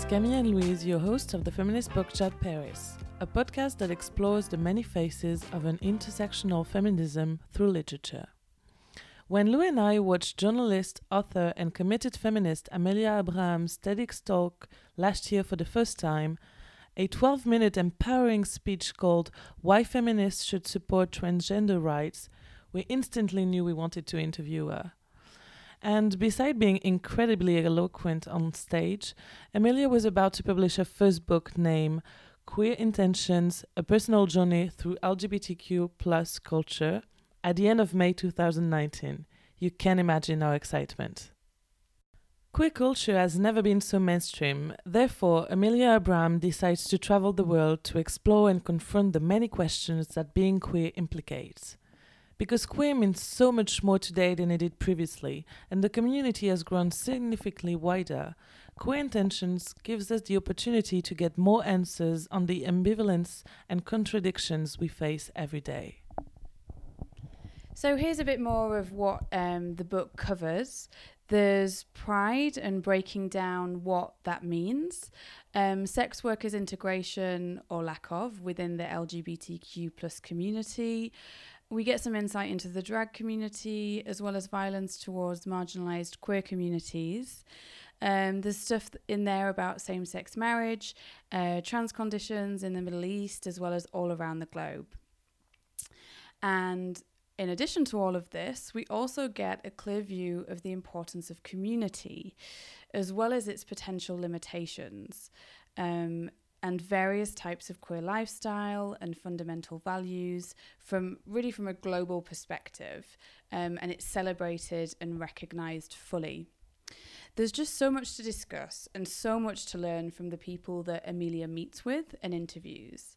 It's Camille and Louise, your hosts of the Feminist Book Chat Paris, a podcast that explores the many faces of an intersectional feminism through literature. When Lou and I watched journalist, author, and committed feminist Amelia Abraham's TEDx talk last year for the first time, a 12 minute empowering speech called Why Feminists Should Support Transgender Rights, we instantly knew we wanted to interview her. And beside being incredibly eloquent on stage, Amelia was about to publish her first book named Queer Intentions A Personal Journey Through LGBTQ Plus Culture at the end of May 2019. You can imagine our excitement. Queer culture has never been so mainstream, therefore, Amelia Abraham decides to travel the world to explore and confront the many questions that being queer implicates. Because queer means so much more today than it did previously, and the community has grown significantly wider, Queer Intentions gives us the opportunity to get more answers on the ambivalence and contradictions we face every day. So here's a bit more of what um, the book covers. There's pride and breaking down what that means, um, sex workers' integration or lack of within the LGBTQ plus community. We get some insight into the drag community as well as violence towards marginalized queer communities. Um, there's stuff in there about same sex marriage, uh, trans conditions in the Middle East, as well as all around the globe. And in addition to all of this, we also get a clear view of the importance of community, as well as its potential limitations, um, and various types of queer lifestyle and fundamental values from really from a global perspective, um, and it's celebrated and recognized fully. There's just so much to discuss and so much to learn from the people that Amelia meets with and interviews.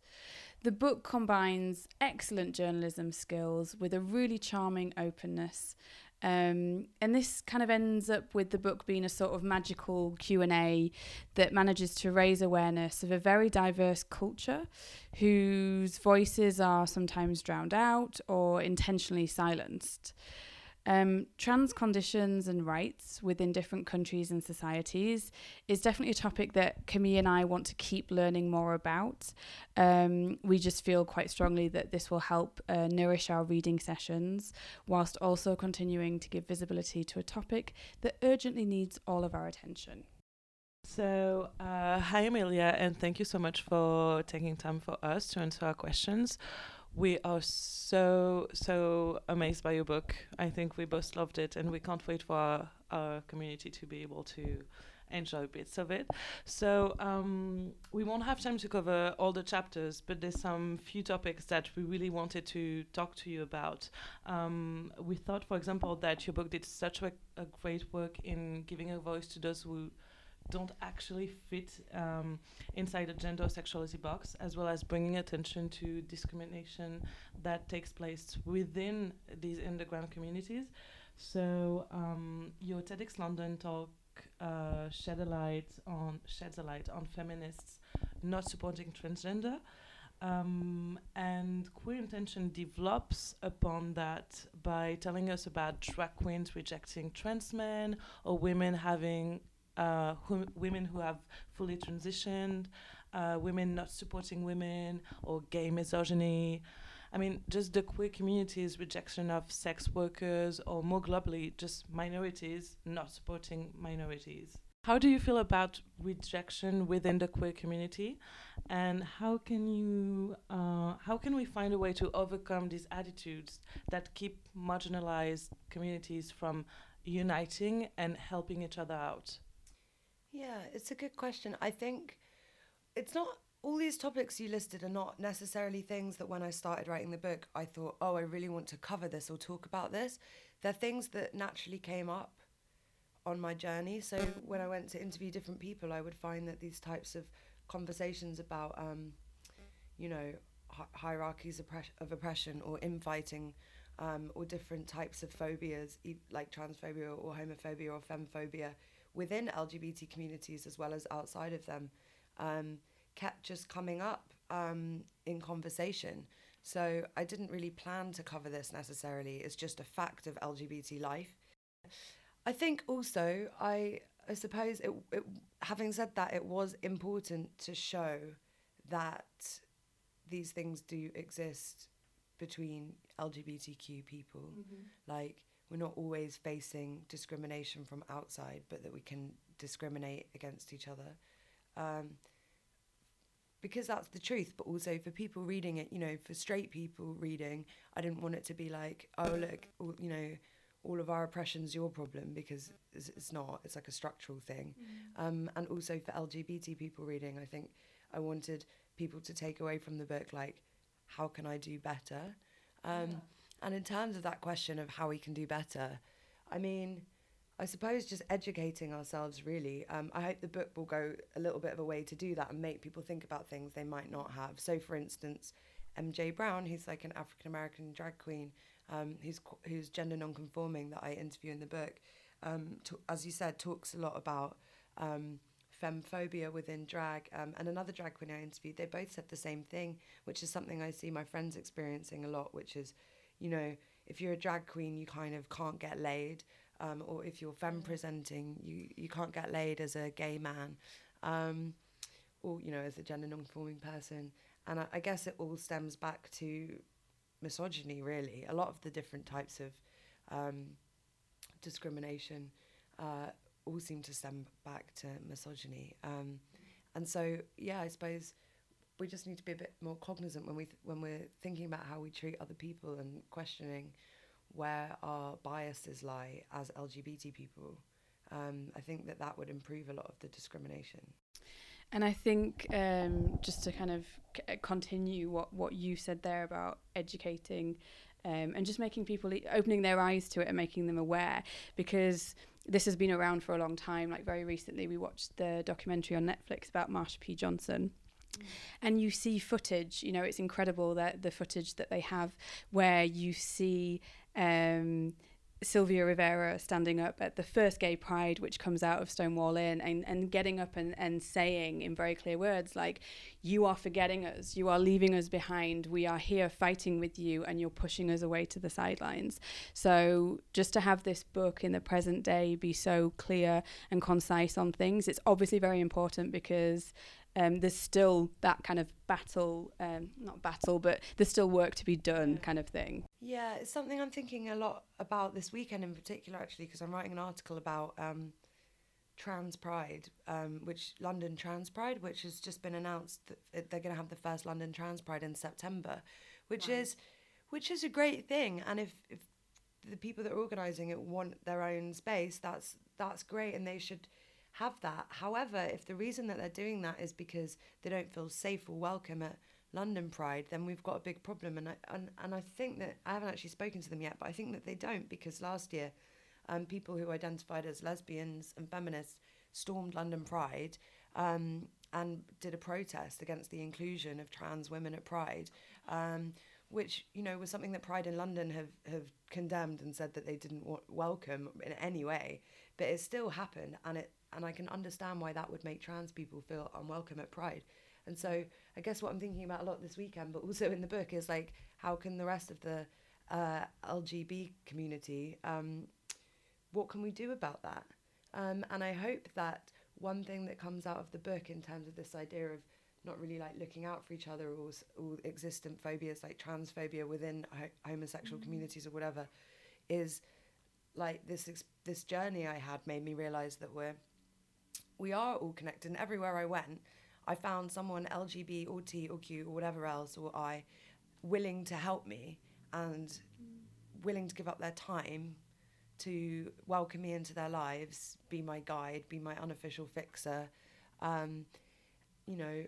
The book combines excellent journalism skills with a really charming openness. Um, and this kind of ends up with the book being a sort of magical q&a that manages to raise awareness of a very diverse culture whose voices are sometimes drowned out or intentionally silenced um, trans conditions and rights within different countries and societies is definitely a topic that Camille and I want to keep learning more about. Um, we just feel quite strongly that this will help uh, nourish our reading sessions whilst also continuing to give visibility to a topic that urgently needs all of our attention. So, uh, hi Amelia, and thank you so much for taking time for us to answer our questions we are so so amazed by your book. I think we both loved it, and we can't wait for our, our community to be able to enjoy bits of it. So um, we won't have time to cover all the chapters, but there's some few topics that we really wanted to talk to you about. Um, we thought, for example, that your book did such a, a great work in giving a voice to those who don't actually fit um, inside a gender sexuality box, as well as bringing attention to discrimination that takes place within these underground communities. So um, your TEDx London talk uh, shed a light on sheds a light on feminists not supporting transgender. Um, and queer intention develops upon that by telling us about drag queens rejecting trans men or women having uh, women who have fully transitioned, uh, women not supporting women, or gay misogyny. I mean, just the queer community's rejection of sex workers, or more globally, just minorities not supporting minorities. How do you feel about rejection within the queer community, and how can you, uh, how can we find a way to overcome these attitudes that keep marginalized communities from uniting and helping each other out? Yeah, it's a good question. I think it's not all these topics you listed are not necessarily things that when I started writing the book, I thought, oh, I really want to cover this or talk about this. They're things that naturally came up on my journey. So when I went to interview different people, I would find that these types of conversations about, um, you know, hi- hierarchies of oppression or infighting um, or different types of phobias, like transphobia or homophobia or femmephobia, within LGBT communities as well as outside of them um, kept just coming up um, in conversation. So I didn't really plan to cover this necessarily. It's just a fact of LGBT life. I think also I I suppose it, it. Having said that, it was important to show that these things do exist between LGBTQ people. Like we're not always facing discrimination from outside, but that we can discriminate against each other. Um, because that's the truth, but also for people reading it, you know, for straight people reading, I didn't want it to be like, oh, look, all, you know, all of our oppression's your problem because it's, it's not. It's like a structural thing. Um, and also for LGBT people reading, I think I wanted people to take away from the book, like, how can I do better? Um, And in terms of that question of how we can do better, I mean, I suppose just educating ourselves really. Um, I hope the book will go a little bit of a way to do that and make people think about things they might not have. So, for instance, MJ Brown, who's like an African American drag queen, um, who's who's gender non-conforming that I interview in the book, um, to, as you said, talks a lot about um, femmephobia within drag. Um, and another drag queen I interviewed, they both said the same thing, which is something I see my friends experiencing a lot, which is, you know, if you're a drag queen, you kind of can't get laid. Um, or if you're femme presenting, you, you can't get laid as a gay man, um, or you know, as a gender non-conforming person. And I, I guess it all stems back to misogyny, really. A lot of the different types of um, discrimination uh, all seem to stem back to misogyny. Um, and so, yeah, I suppose we just need to be a bit more cognizant when we th- when we're thinking about how we treat other people and questioning where our biases lie as LGBT people. Um, I think that that would improve a lot of the discrimination. And I think um, just to kind of c- continue what, what you said there about educating um, and just making people e- opening their eyes to it and making them aware because this has been around for a long time. Like very recently, we watched the documentary on Netflix about Marsha P. Johnson. And you see footage, you know, it's incredible that the footage that they have where you see um, Sylvia Rivera standing up at the first gay pride, which comes out of Stonewall Inn, and, and getting up and, and saying in very clear words, like, you are forgetting us, you are leaving us behind, we are here fighting with you, and you're pushing us away to the sidelines. So, just to have this book in the present day be so clear and concise on things, it's obviously very important because um, there's still that kind of battle, um, not battle, but there's still work to be done, kind of thing. Yeah, it's something I'm thinking a lot about this weekend in particular, actually, because I'm writing an article about um, Trans Pride, um, which London Trans Pride, which has just been announced that they're going to have the first London Trans Pride in September, which is which is a great thing. And if, if the people that are organising it want their own space, that's that's great, and they should have that. However, if the reason that they're doing that is because they don't feel safe or welcome at London Pride, then we've got a big problem. And I and, and I think that I haven't actually spoken to them yet, but I think that they don't because last year, um, people who identified as lesbians and feminists stormed London Pride. Um, and did a protest against the inclusion of trans women at Pride, um, which you know was something that Pride in London have have condemned and said that they didn't wa- welcome in any way. But it still happened, and it and I can understand why that would make trans people feel unwelcome at Pride. And so I guess what I'm thinking about a lot this weekend, but also in the book, is like how can the rest of the uh, LGB community, um, what can we do about that? Um, and I hope that one thing that comes out of the book in terms of this idea of not really like looking out for each other or, or existent phobias like transphobia within ho- homosexual communities or whatever is like this this journey I had made me realize that we're we are all connected and everywhere I went I found someone LGB or T or Q or whatever else or I willing to help me and willing to give up their time to welcome me into their lives, be my guide, be my unofficial fixer, um, you know,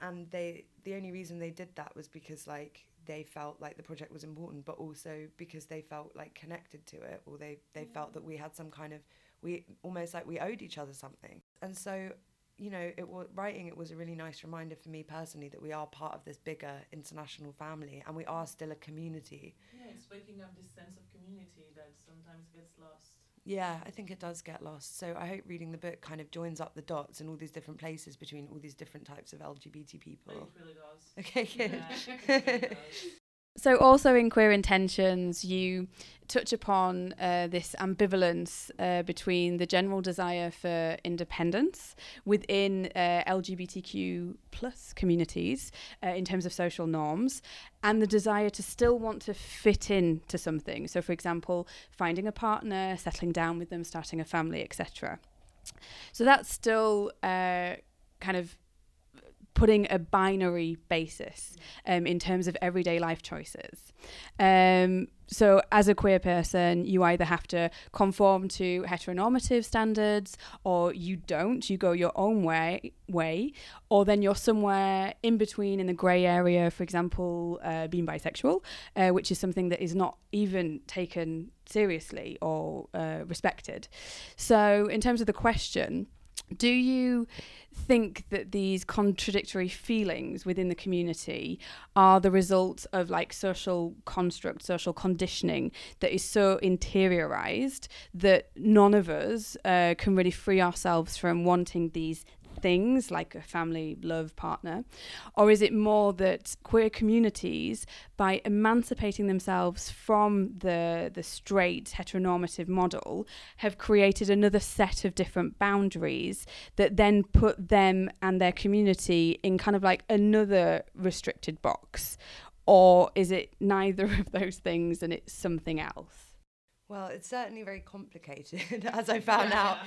and they the only reason they did that was because like they felt like the project was important, but also because they felt like connected to it, or they they felt mm. that we had some kind of we almost like we owed each other something, and so you know it was writing it was a really nice reminder for me personally that we are part of this bigger international family and we are still a community Yeah, it's waking up this sense of community that sometimes gets lost. Yeah, I think it does get lost. So I hope reading the book kind of joins up the dots in all these different places between all these different types of LGBT people. it really does. Okay, good. Yeah, it really does. So, also in Queer Intentions, you touch upon uh, this ambivalence uh, between the general desire for independence within uh, LGBTQ plus communities uh, in terms of social norms, and the desire to still want to fit in to something. So, for example, finding a partner, settling down with them, starting a family, etc. So that's still uh, kind of putting a binary basis um, in terms of everyday life choices. Um, so, as a queer person, you either have to conform to heteronormative standards, or you don't. You go your own way, way, or then you're somewhere in between in the grey area. For example, uh, being bisexual, uh, which is something that is not even taken seriously or uh, respected. So, in terms of the question do you think that these contradictory feelings within the community are the result of like social construct, social conditioning that is so interiorized that none of us uh, can really free ourselves from wanting these things like a family, love, partner? Or is it more that queer communities, by emancipating themselves from the, the straight heteronormative model, have created another set of different boundaries that then put them and their community in kind of like another restricted box? Or is it neither of those things and it's something else? Well, it's certainly very complicated, as I found out.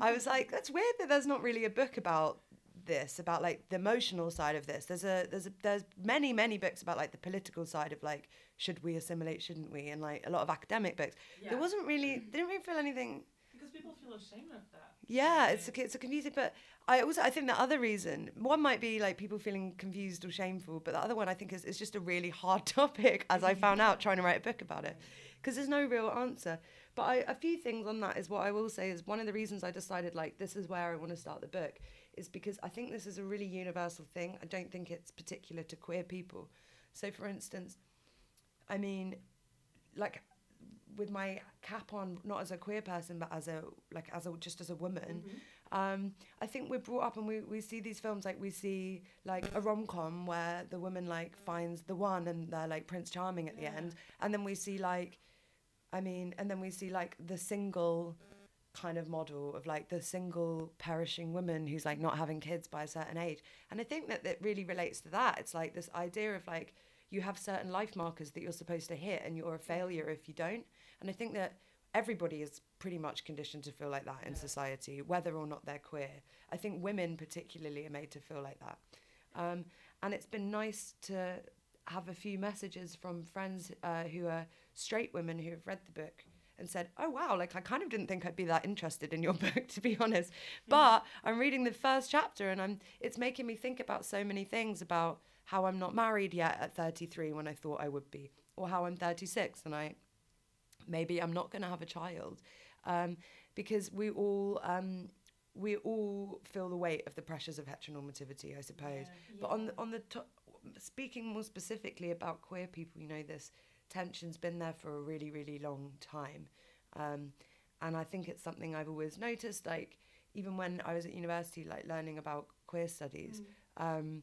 I was like, that's weird that there's not really a book about this, about like the emotional side of this. There's a there's a, there's many many books about like the political side of like should we assimilate, shouldn't we, and like a lot of academic books. Yeah. There wasn't really didn't really feel anything. Because people feel ashamed of that. Yeah, it's a, it's a confusing, but I also I think the other reason one might be like people feeling confused or shameful, but the other one I think is it's just a really hard topic, as I found out trying to write a book about it because there's no real answer. But I, a few things on that is what I will say is one of the reasons I decided like this is where I want to start the book is because I think this is a really universal thing. I don't think it's particular to queer people. So for instance, I mean, like with my cap on, not as a queer person, but as a like as a just as a woman. Mm-hmm. Um, I think we're brought up and we, we see these films like we see like a rom com where the woman like finds the one and they're like Prince Charming at the end, and then we see like I mean, and then we see like the single kind of model of like the single perishing woman who's like not having kids by a certain age. And I think that that really relates to that. It's like this idea of like you have certain life markers that you're supposed to hit and you're a failure if you don't. And I think that everybody is pretty much conditioned to feel like that in society, whether or not they're queer. I think women particularly are made to feel like that. Um, and it's been nice to have a few messages from friends uh, who are straight women who have read the book and said, "Oh wow, like I kind of didn't think I'd be that interested in your book to be honest." But I'm reading the first chapter and I'm it's making me think about so many things about how I'm not married yet at 33 when I thought I would be, or how I'm 36 and I maybe I'm not going to have a child. Um, because we all um, we all feel the weight of the pressures of heteronormativity, I suppose. Yeah, yeah. But on the, on the to- speaking more specifically about queer people, you know, this tension's been there for a really, really long time. Um, and I think it's something I've always noticed, like, even when I was at university, like, learning about queer studies, mm. um,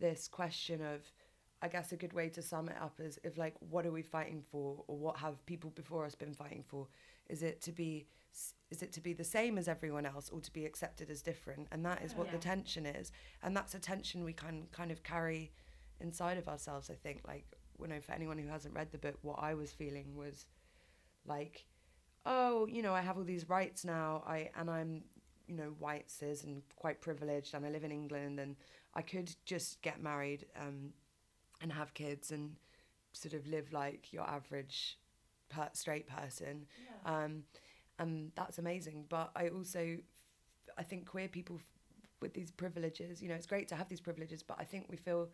this question of, I guess a good way to sum it up is if, like, what are we fighting for, or what have people before us been fighting for? Is it to be is it to be the same as everyone else or to be accepted as different and that is what yeah. the tension is and that's a tension we can kind of carry inside of ourselves i think like you know, for anyone who hasn't read the book, what I was feeling was like, oh, you know, I have all these rights now. I and I'm, you know, white cis and quite privileged, and I live in England, and I could just get married um, and have kids and sort of live like your average per- straight person. Yeah. Um, and that's amazing. But I also, I think queer people f- with these privileges, you know, it's great to have these privileges, but I think we feel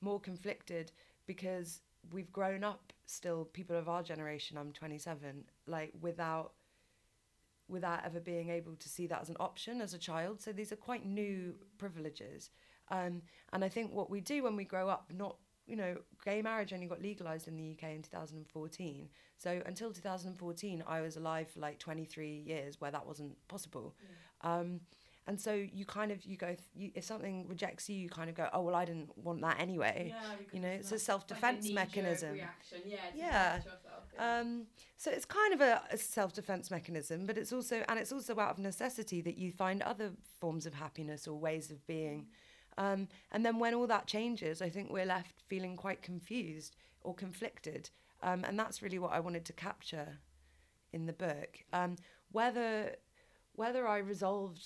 more conflicted because we've grown up still people of our generation i'm 27 like without without ever being able to see that as an option as a child. So these are quite new privileges. Um, and i think what we do when we grow up not you know gay marriage only got legalized in the uk in 2014 so until 2014 i was alive for like 23 years where that wasn't possible. Mm. um, and so you kind of you go you, if something rejects you you kind of go oh well i didn't want that anyway. You know it's a self-defense mechanism. Yeah. um, so it's kind of a, a self-defense mechanism but it's also and it's also out of necessity that you find other forms of happiness or ways of being. Um, and then when all that changes i think we're left feeling quite confused or conflicted. Um, and that's really what i wanted to capture in the book. Um, whether whether i resolved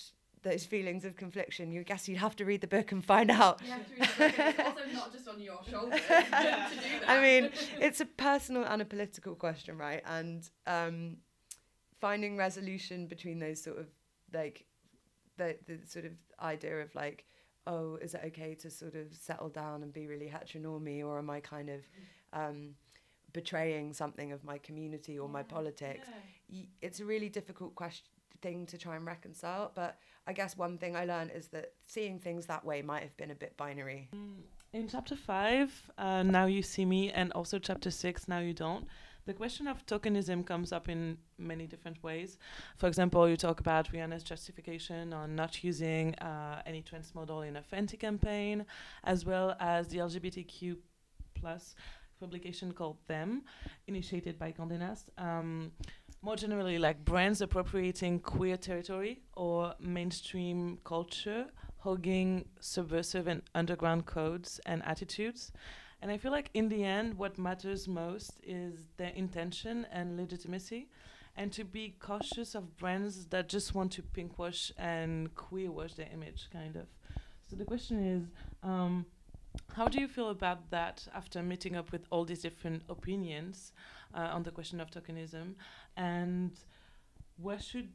those feelings of confliction you guess you'd have to read the book and find out You have to read the book, it's also not just on your shoulders to do that. I mean, it's a personal and a political question, right? And um, finding resolution between those sort of like the the sort of idea of like, oh, is it okay to sort of settle down and be really heteronormy, or am I kind of um, betraying something of my community or my politics? Y- It's a really difficult question thing to try and reconcile but i guess one thing i learned is that seeing things that way might have been a bit binary In chapter five, uh, now you see me, and also chapter six, now you don't. The question of tokenism comes up in many different ways. For example, you talk about Rihanna's justification on not using uh, any trans model in a Fenty campaign, as well as the LGBTQ plus publication called Them, initiated by Condé Nast. Um, more generally, like brands appropriating queer territory or mainstream culture hogging subversive and underground codes and attitudes. And I feel like in the end, what matters most is their intention and legitimacy, and to be cautious of brands that just want to pinkwash and queerwash their image, kind of. So the question is, um, how do you feel about that after meeting up with all these different opinions uh, on the question of tokenism, and where should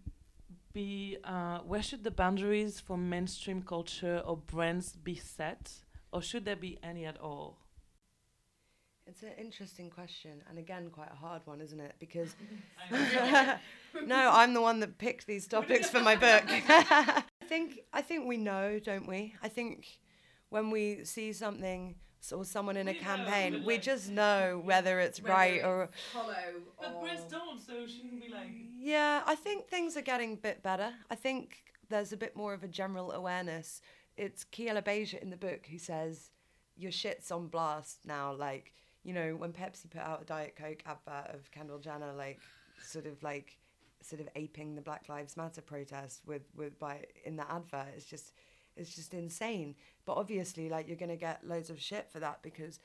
be uh, where should the boundaries for mainstream culture or brands be set, or should there be any at all? It's an interesting question, and again, quite a hard one, isn't it? Because no, I'm the one that picked these topics for my book. I think I think we know, don't we? I think when we see something s- or someone in a We know, campaign, but we like- just know whether it's right or hollow. But brands don't, so shouldn't be like. Yeah, I think things are getting a bit better. I think there's a bit more of a general awareness. It's Kiela Beja in the book who says, Your shit's on blast now. Like, you know, when Pepsi put out a Diet Coke advert of Kendall Jenner, like, sort of like, sort of aping the Black Lives Matter protest with, with, by, in that advert, it's just, it's just insane. But obviously, like, you're going to get loads of shit for that because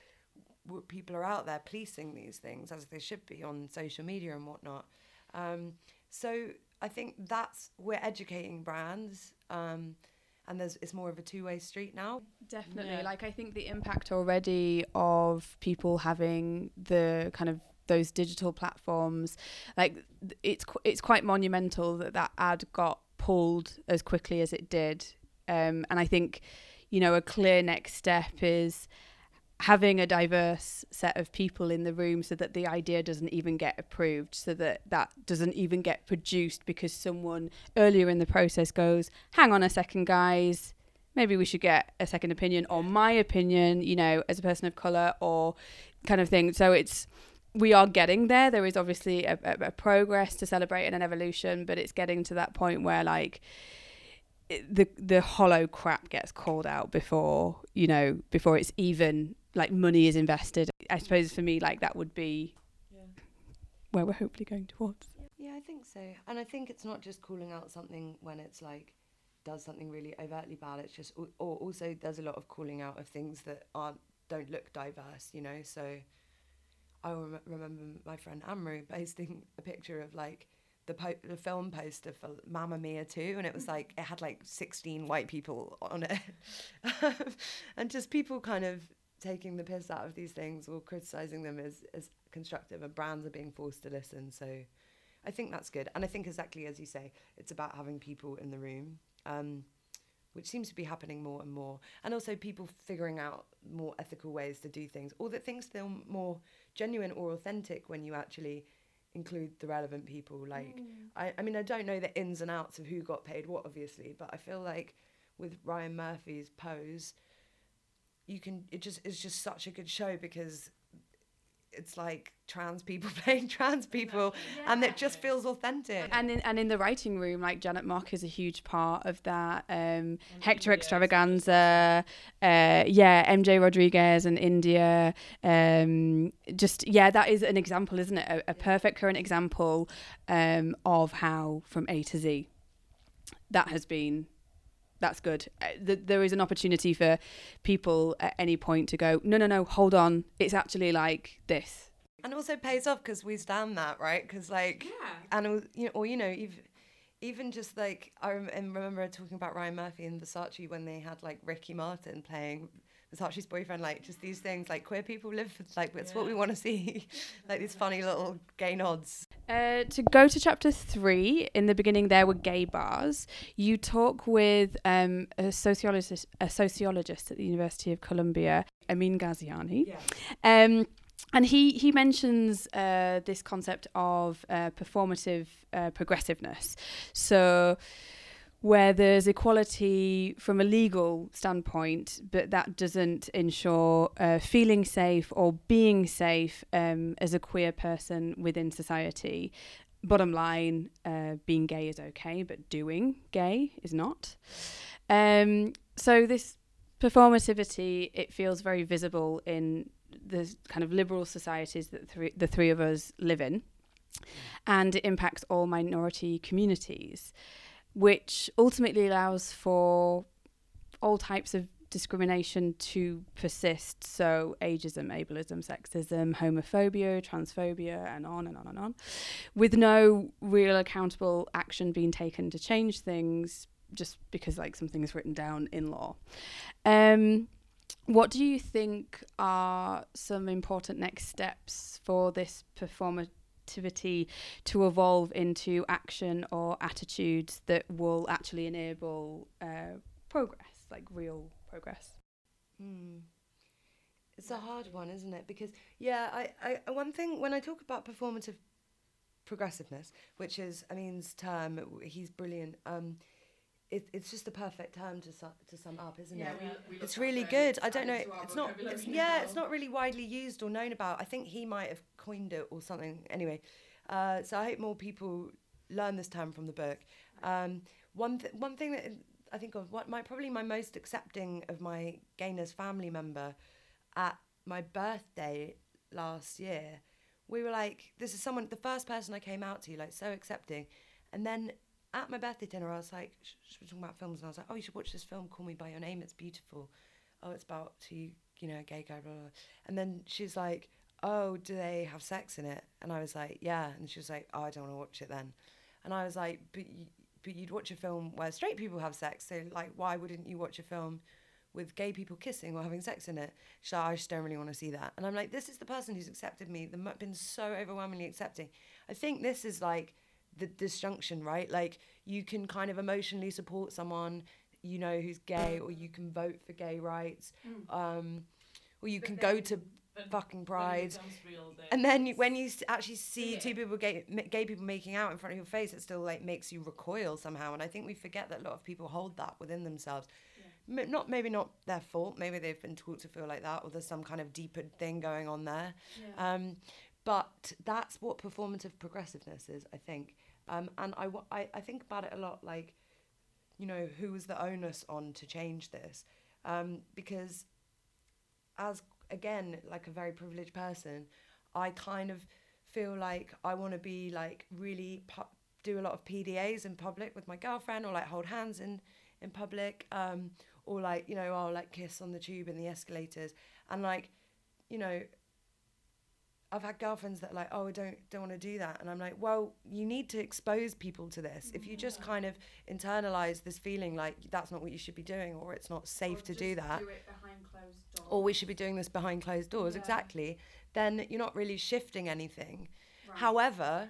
w- people are out there policing these things as they should be on social media and whatnot. Um, so I think that's we're educating brands, um, and there's it's more of a two way street now. Definitely. Yeah. Like I think the impact already of people having the kind of those digital platforms, like it's qu- it's quite monumental that that ad got pulled as quickly as it did. Um, and I think, you know, a clear next step is having a diverse set of people in the room so that the idea doesn't even get approved so that that doesn't even get produced because someone earlier in the process goes hang on a second guys. Maybe we should get a second opinion or my opinion you know as a person of color or kind of thing. So it's we are getting there. There is obviously a, a, a progress to celebrate and an evolution but it's getting to that point where like the the hollow crap gets called out before you know before it's even like money is invested i suppose for me like that would be where we're hopefully going towards Yeah, I think so. And I think it's not just calling out something when it's like does something really overtly bad. It's just al- or also there's a lot of calling out of things that aren't don't look diverse. You know, so I rem- remember my friend Amru posting a picture of like the po- the film poster for Mamma Mia 2 and it was like it had like 16 white people on it. And just people kind of taking the piss out of these things or criticizing them as as constructive and brands are being forced to listen. So I think that's good. And I think exactly as you say it's about having people in the room um which seems to be happening more and more. And also people figuring out more ethical ways to do things or that things feel more genuine or authentic when you actually include the relevant people like mm. I, I mean i don't know the ins and outs of who got paid what obviously but i feel like with ryan murphy's pose you can it just it's just such a good show because it's like trans people playing trans people, and it just feels authentic. And in, and in the writing room, like Janet Mock is a huge part of that. Um, Hector Xtravaganza, uh, yeah, MJ Rodriguez and Indya. Um, just yeah, that is an example, isn't it? A, a perfect current example um, of how from A to Z that has been that's good. Uh, th- there is an opportunity for people at any point to go, no, no, no, hold on. It's actually like this. And also pays off because we stand that, right? Because like, Yeah. and you know, or you know, even even just like I rem- remember talking about Ryan Murphy and Versace when they had like Ricky Martin playing Versace's boyfriend, like just these things like queer people live for, like it's what we want to see, like these funny little gay nods. Uh, to go to chapter three, in the beginning there were gay bars. You talk with um, a sociologist, a sociologist at the University of Columbia, Amin Ghaziani. Um, and he he mentions uh, this concept of uh, performative uh, progressiveness. So where there's equality from a legal standpoint, but that doesn't ensure uh, feeling safe or being safe um, as a queer person within society. Bottom line, uh, being gay is okay, but doing gay is not. Um, so this performativity, it feels very visible in the kind of liberal societies that the three of us live in, and it impacts all minority communities which ultimately allows for all types of discrimination to persist. So, ageism, ableism, sexism, homophobia, transphobia, and on and on and on, with no real accountable action being taken to change things just because, like, something is written down in law. Um, what do you think are some important next steps for this performance? Activity to evolve into action or attitudes that will actually enable uh, progress, like real progress. Hmm. It's a hard one, isn't it? Because yeah, I, I one thing when I talk about performative progressiveness, which is Amin's term, he's brilliant. Um, it, it's just the perfect term to su- to sum up, isn't it? it's really good. I don't know. It's not. It's, yeah, it's not really widely used or known about. I think he might have coined it or something. Anyway, uh, so I hope more people learn this term from the book. Um, one th- one thing that I think of what my probably my most accepting of my gayness family member at my birthday last year. We were like, this is someone, the first person I came out to, like so accepting, and then at my birthday dinner, I was like, sh- sh- we were talking about films, and I was like, oh, you should watch this film, Call Me by Your Name. It's beautiful. Oh, it's about two, you know, gay guy, blah, blah. And then she's like, oh, do they have sex in it? And I was like, yeah. And she was like, oh, I don't want to watch it then. And I was like, but, you, but you'd watch a film where straight people have sex. So, like, why wouldn't you watch a film with gay people kissing or having sex in it? She's like, I just don't really want to see that. And I'm like, this is the person who's accepted me, the, been so overwhelmingly accepting. I think this is like, the disjunction, right? Like you can kind of emotionally support someone, you know, who's gay, or you can vote for gay rights, um, or you can go to fucking pride. And then you, when you actually see two people gay, gay people making out in front of your face, it still like makes you recoil somehow. And I think we forget that a lot of people hold that within themselves. M- not maybe not their fault. Maybe they've been taught to feel like that, or there's some kind of deeper thing going on there. Um, but that's what performative progressiveness is, I think. Um, and I, I, I think about it a lot like, you know, who was the onus on to change this? Um, because as, again, like a very privileged person, I kind of feel like I want to be like really pu- do a lot of PDAs in public with my girlfriend or like hold hands in, in public um, or like, you know, I'll like kiss on the tube in the escalators. And like, you know, I've had girlfriends that are like, oh, I don't don't want to do that, and I'm like, well, you need to expose people to this. If you just kind of internalize this feeling like that's not what you should be doing, or it's not safe to do that, or we should be doing this behind closed doors, exactly, then you're not really shifting anything. However,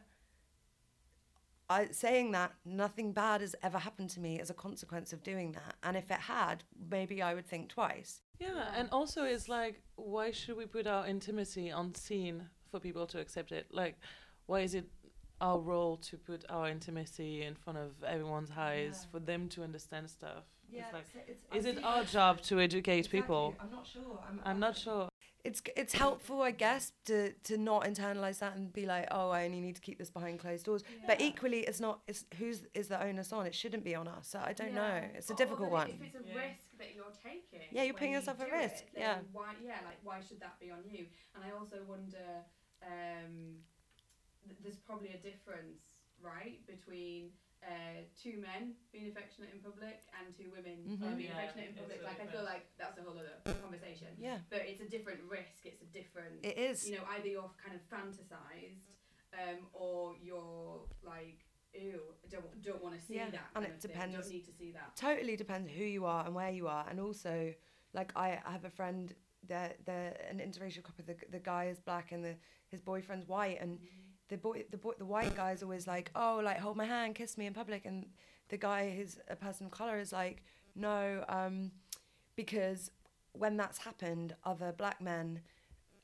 I saying that nothing bad has ever happened to me as a consequence of doing that, and if it had, maybe I would think twice. Yeah, and also it's like, why should we put our intimacy on scene for people to accept it? Like, why is it our role to put our intimacy in front of everyone's eyes for them to understand stuff? it's like, is it our job to educate people? I'm not sure. I'm not sure. It's it's helpful, I guess, to to not internalize that and be like, oh, I only need to keep this behind closed doors. But equally, it's not. It's who's is the onus on? It shouldn't be on us. So I don't know. It's a Or- difficult one. If it's a Yeah. risk that you're taking, Yeah, you're when putting you yourself at risk, it, yeah. Why? Yeah, like why should that be on you? And I also wonder, um, th- there's probably a difference, right, between. Uh, two men being affectionate in public and two women uh, Mhm. being Yeah, affectionate in public. a Like I feel like that's a whole other conversation. Yeah, But it's a different risk. It's a different it is. you know, either you're kind of fantasized, um, or you're like, ew, I don't don't want to see Yeah, that. and it of thing. depends- Don't need to see that. totally depends who you are and where you are and also like i I have a friend they're, they're an interracial couple the, the guy is black and the his boyfriend's white and the boy the boy the white guy's always like oh like hold my hand kiss me in public and the guy who's a person of color is like no um because when that's happened other black men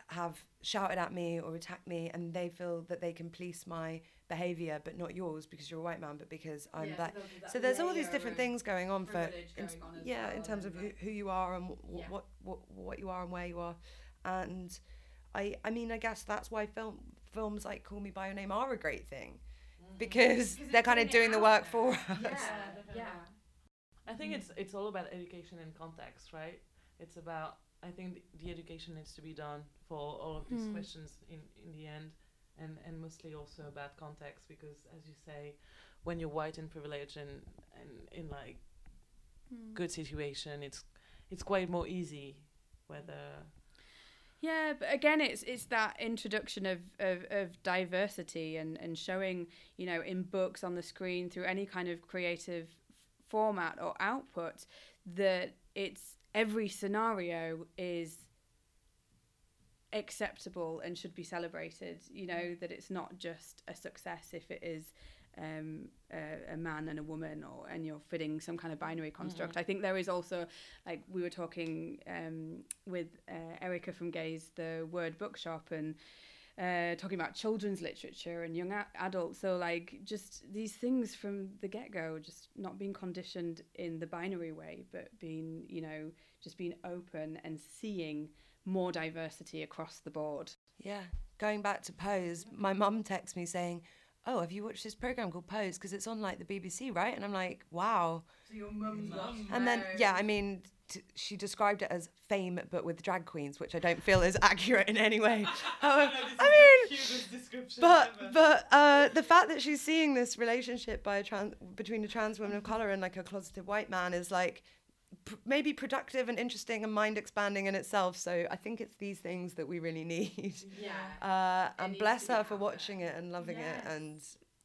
have shouted at me or attacked me and they feel that they can police my behavior but not yours because you're a white man but because i'm Yeah, black so there's that so there's all these different things going on for in, going on yeah in terms of who, who you are and w- Yeah. what, what what you are and where you are and i i mean i guess that's why film films like call me by your name are a great thing because Because they're kind of doing the work there. for us Yeah, yeah. I think it's it's all about education and context, right? It's about I think the, the education needs to be done for all of these Hmm. questions in in the end, and and mostly also about context because as you say, when you're white and privileged and and in like Hmm. good situation, it's it's quite more easy. Whether Yeah, but again, it's it's that introduction of, of, of diversity and, and showing, you know, in books, on the screen, through any kind of creative format or output, that it's every scenario is acceptable and should be celebrated. You know mm. that it's not just a success if it is um, a, a man and a woman, or and you're fitting some kind of binary construct. I think there is also, like we were talking um, with uh, Erica from Gay's the Word Bookshop, and uh, talking about children's literature and young a- adults. So like just these things from the get go, just not being conditioned in the binary way, but being you know just being open and seeing more diversity across the board. Yeah. Going back to Pose, my mum texts me saying, Oh, have you watched this program called Pose? Because it's on like the BBC, right? And I'm like, Wow. So your mum's Mum. And then, yeah, I mean, t- she described it as fame, but with drag queens, which I don't feel is accurate in any way. However, I mean, but but uh, the fact that she's seeing this relationship by a trans between a trans woman of color and like a closeted white man is like pr- maybe productive and interesting and mind expanding in itself. So I think it's these things that we really need. yeah. Uh, and bless her for out there. watching it and loving Yes. it and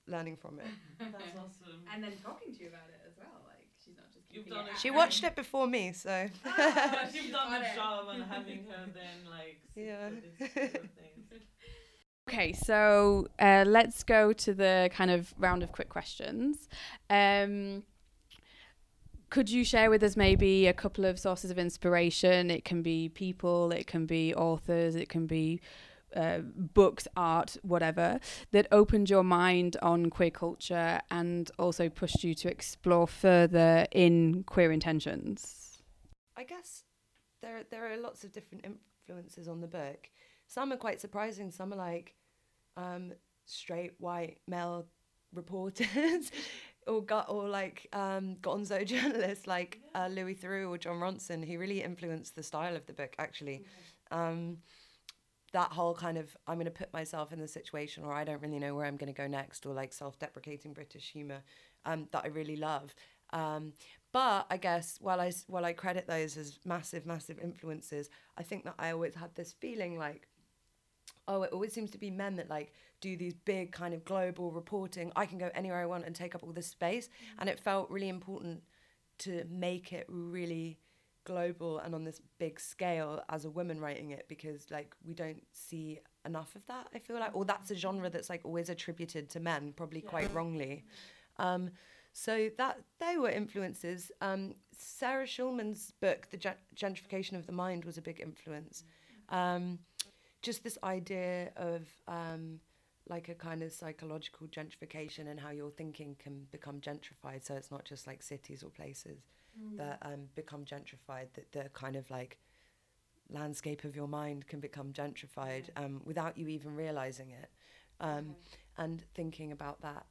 learning from it. That's awesome. and then talking to you about it as well. Like she's not just You've done it it. She watched it before me, so Ah, you've She's done got the job and having her then like Yeah. sort of. Okay, so uh, let's go to the kind of round of quick questions. Um, could you share with us maybe a couple of sources of inspiration? It can be people, it can be authors, it can be uh, books, art, whatever, that opened your mind on queer culture and also pushed you to explore further in queer intentions. I guess there there are lots of different influences on the book. Some are quite surprising. Some are like um, straight white male reporters, or got or like um, Gonzo journalists like uh, Louis Theroux or Jon Ronson, who really influenced the style of the book. Actually, um, that whole kind of I'm going to put myself in the situation, or I don't really know where I'm going to go next, or like self-deprecating British humor um, that I really love. Um, but I guess while I while I credit those as massive, massive influences, I think that I always had this feeling like, oh, it always seems to be men that like do these big kind of global reporting. I can go anywhere I want and take up all this space, and it felt really important to make it really global and on this big scale as a woman writing it because like we don't see enough of that i feel like. Or that's a genre that's like always attributed to men probably quite wrongly. Um so that they were influences. Um sarah schulman's book the Gen- gentrification of the mind was a big influence. Um just this idea of um like a kind of psychological gentrification and how your thinking can become gentrified so it's not just like cities or places that um, become gentrified that they're kind of like landscape of your mind can become gentrified um, without you even realizing it. Um, And thinking about that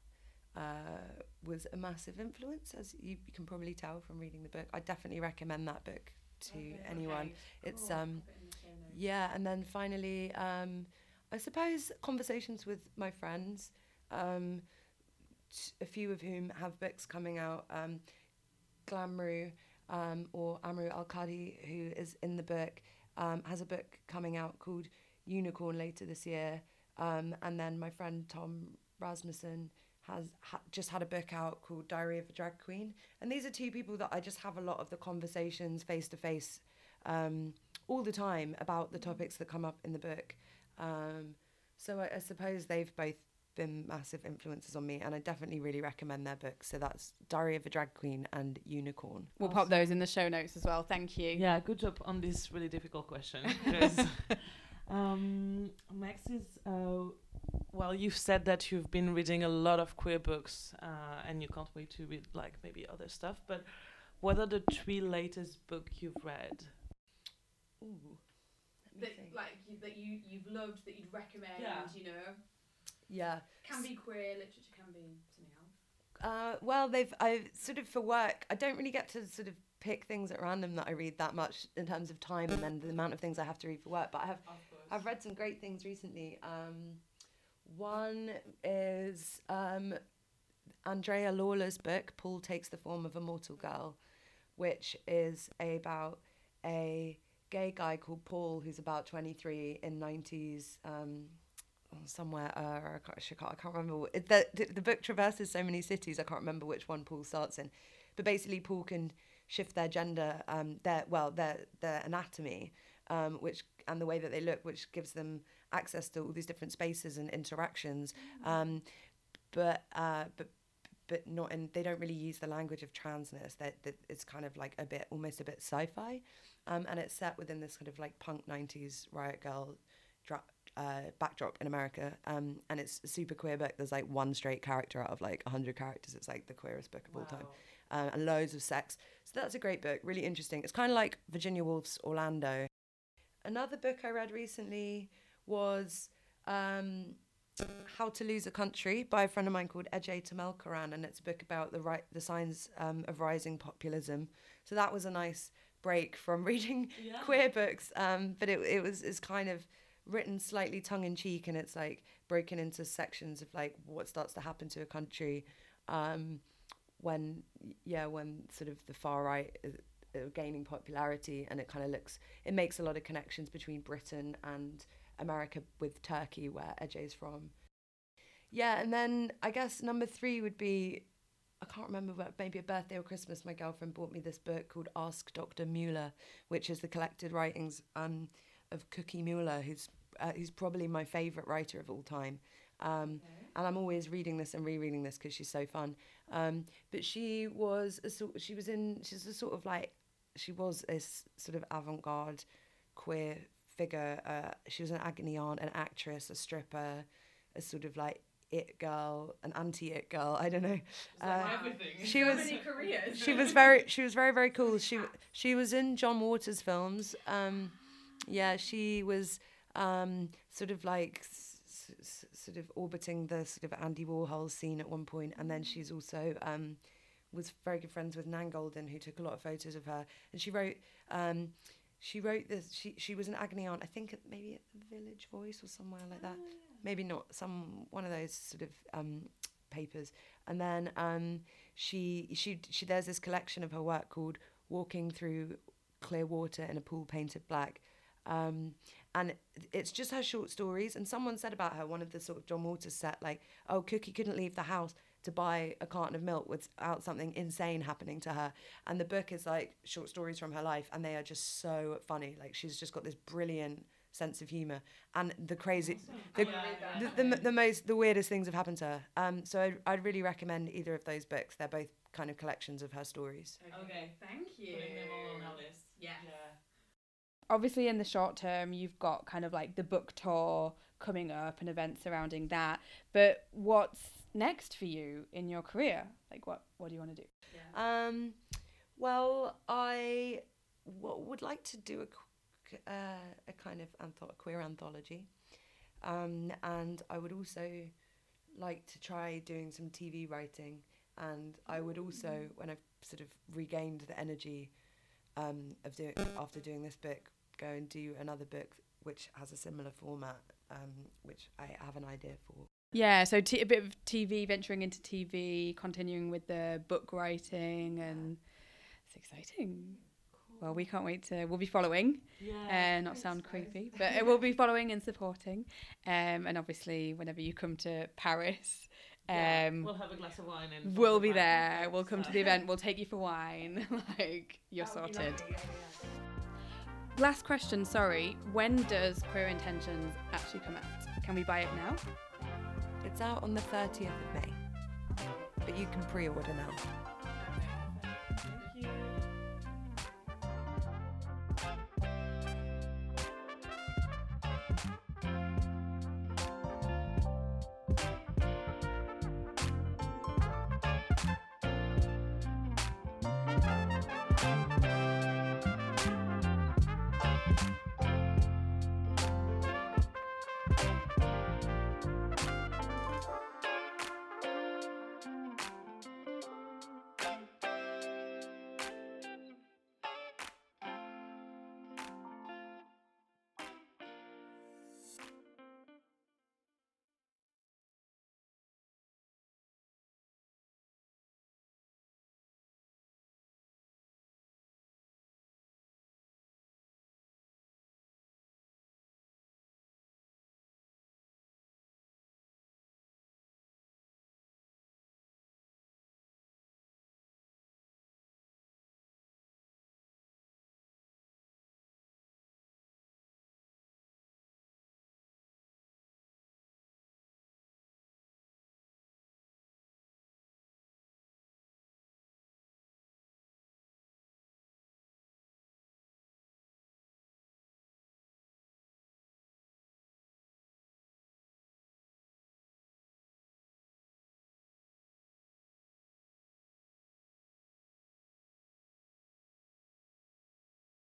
uh, was a massive influence, as you, you can probably tell from reading the book. I definitely recommend that book to anyone. It's um, yeah, and then finally, um, I suppose conversations with my friends, um, t- a few of whom have books coming out. Um, Glamrou um, or Amrou Al-Kadhi, who is in the book, um, has a book coming out called Unicorn later this year. Um, and then my friend Tom Rasmussen has ha- just had a book out called Diary of a Drag Queen. And these are two people that I just have a lot of the conversations face to face um, all the time about the topics that come up in the book. Um, so I, I suppose they've both been massive influences on me, and I definitely really recommend their books. So that's Diary of a Drag Queen and Unicorn. We'll pop those in the show notes as well. Thank you. Yeah, good job on this really difficult question. um, next is, uh, well, you've said that you've been reading a lot of queer books uh, and you can't wait to read like maybe other stuff. But what are the three latest book you've read? Ooh. That, like you, that you you've loved that you'd recommend. Yeah. You know, Yeah. can be queer literature, can be something else. Uh, well, they've I sort of for work. I don't really get to sort of pick things at random that I read that much in terms of time and then the amount of things I have to read for work. But I have I've read some great things recently. Um, one is um, Andrea Lawlor's book, Paul Takes the Form of a Mortal Girl, which is about a gay guy called Paul who's about 23 in 90s. Um, somewhere uh, I, can't, I can't remember it, the, the, the book traverses so many cities I can't remember which one Paul starts in. But basically Paul can shift their gender um their well their their anatomy um which and the way that they look which gives them access to all these different spaces and interactions. Um but uh but but not in they don't really use the language of transness. That, that it's kind of like a bit almost a bit sci-fi um and it's set within this kind of like punk 90s riot girl dra- uh, backdrop in America, um, and it's a super queer book. There's like one straight character out of like 100 characters. It's like the queerest book of all time, um, and loads of sex. So that's a great book, really interesting. It's kind of like Virginia Woolf's Orlando. Another book I read recently was um, How to Lose a Country by a friend of mine called Ece Temelkuran, and it's a book about the right the signs um, of rising populism. So that was a nice break from reading Yeah. queer books, um, but it it was is kind of written slightly tongue in cheek, and it's like broken into sections of like what starts to happen to a country um, when yeah when sort of the far right is uh, gaining popularity, and it kind of looks it makes a lot of connections between Britain and America with Turkey, where Ece's from. Yeah, and then I guess number three would be I can't remember, but maybe a birthday or Christmas, my girlfriend bought me this book called Ask Dr. Mueller, which is the collected writings um, of Cookie Mueller, who's uh, who's probably my favourite writer of all time. Um, And I'm always reading this and rereading this because she's so fun. Um, but she was a sort, she was in she's a sort of like she was a sort of avant-garde queer figure. Uh, she was an agony aunt, an actress, a stripper, a sort of like it girl, an anti it girl. I don't know. Uh, everything. she was she was very she was very very cool. She she was in John Waters films. Um, yeah, she was um, sort of like s- s- s- sort of orbiting the sort of Andy Warhol scene at one point, and then she's also um, was very good friends with Nan Goldin, who took a lot of photos of her, and she wrote. Um, she wrote this. She she was an agony aunt. I think at, maybe at the Village Voice or somewhere like that. Maybe not some one of those sort of um, papers. And then um, she she she there's this collection of her work called Walking Through Clear Water in a Pool Painted Black. Um, and it's just her short stories. And someone said about her, one of the sort of John Waters set, like, oh, Cookie couldn't leave the house to buy a carton of milk without something insane happening to her. And the book is like short stories from her life, and they are just so funny. Like she's just got this brilliant sense of humor, and the crazy, the, the, the, the most, the weirdest things have happened to her. Um, so I'd, I'd really recommend either of those books. They're both kind of collections of her stories. Okay. Thank you. Putting them all on our list. Yeah. Yeah. Obviously, in the short term, you've got kind of like the book tour coming up and events surrounding that. But what's next for you in your career? Like, what what do you want to do? Um, well, I w- would like to do a, uh, a kind of antho- queer anthology, um, and I would also like to try doing some TV writing. And I would also, when I've sort of regained the energy um, of doing after doing this book, go and do another book which has a similar format, um, which I have an idea for. Yeah, so t- a bit of TV, venturing into TV, continuing with the book writing, and it's exciting. Well, we can't wait to. We'll be following. Yeah. Uh, not sound creepy, but it will be following and supporting. Um, and obviously, whenever you come to Paris, Yeah, um, we'll have a glass of wine and we'll be there. We'll come to the event. We'll take you for wine. like you're That would sorted. lovely, yeah, yeah. Last question. Sorry. When does Queer Intentions actually come out? Can we buy it now? It's out on the 30th of May, but you can pre-order now.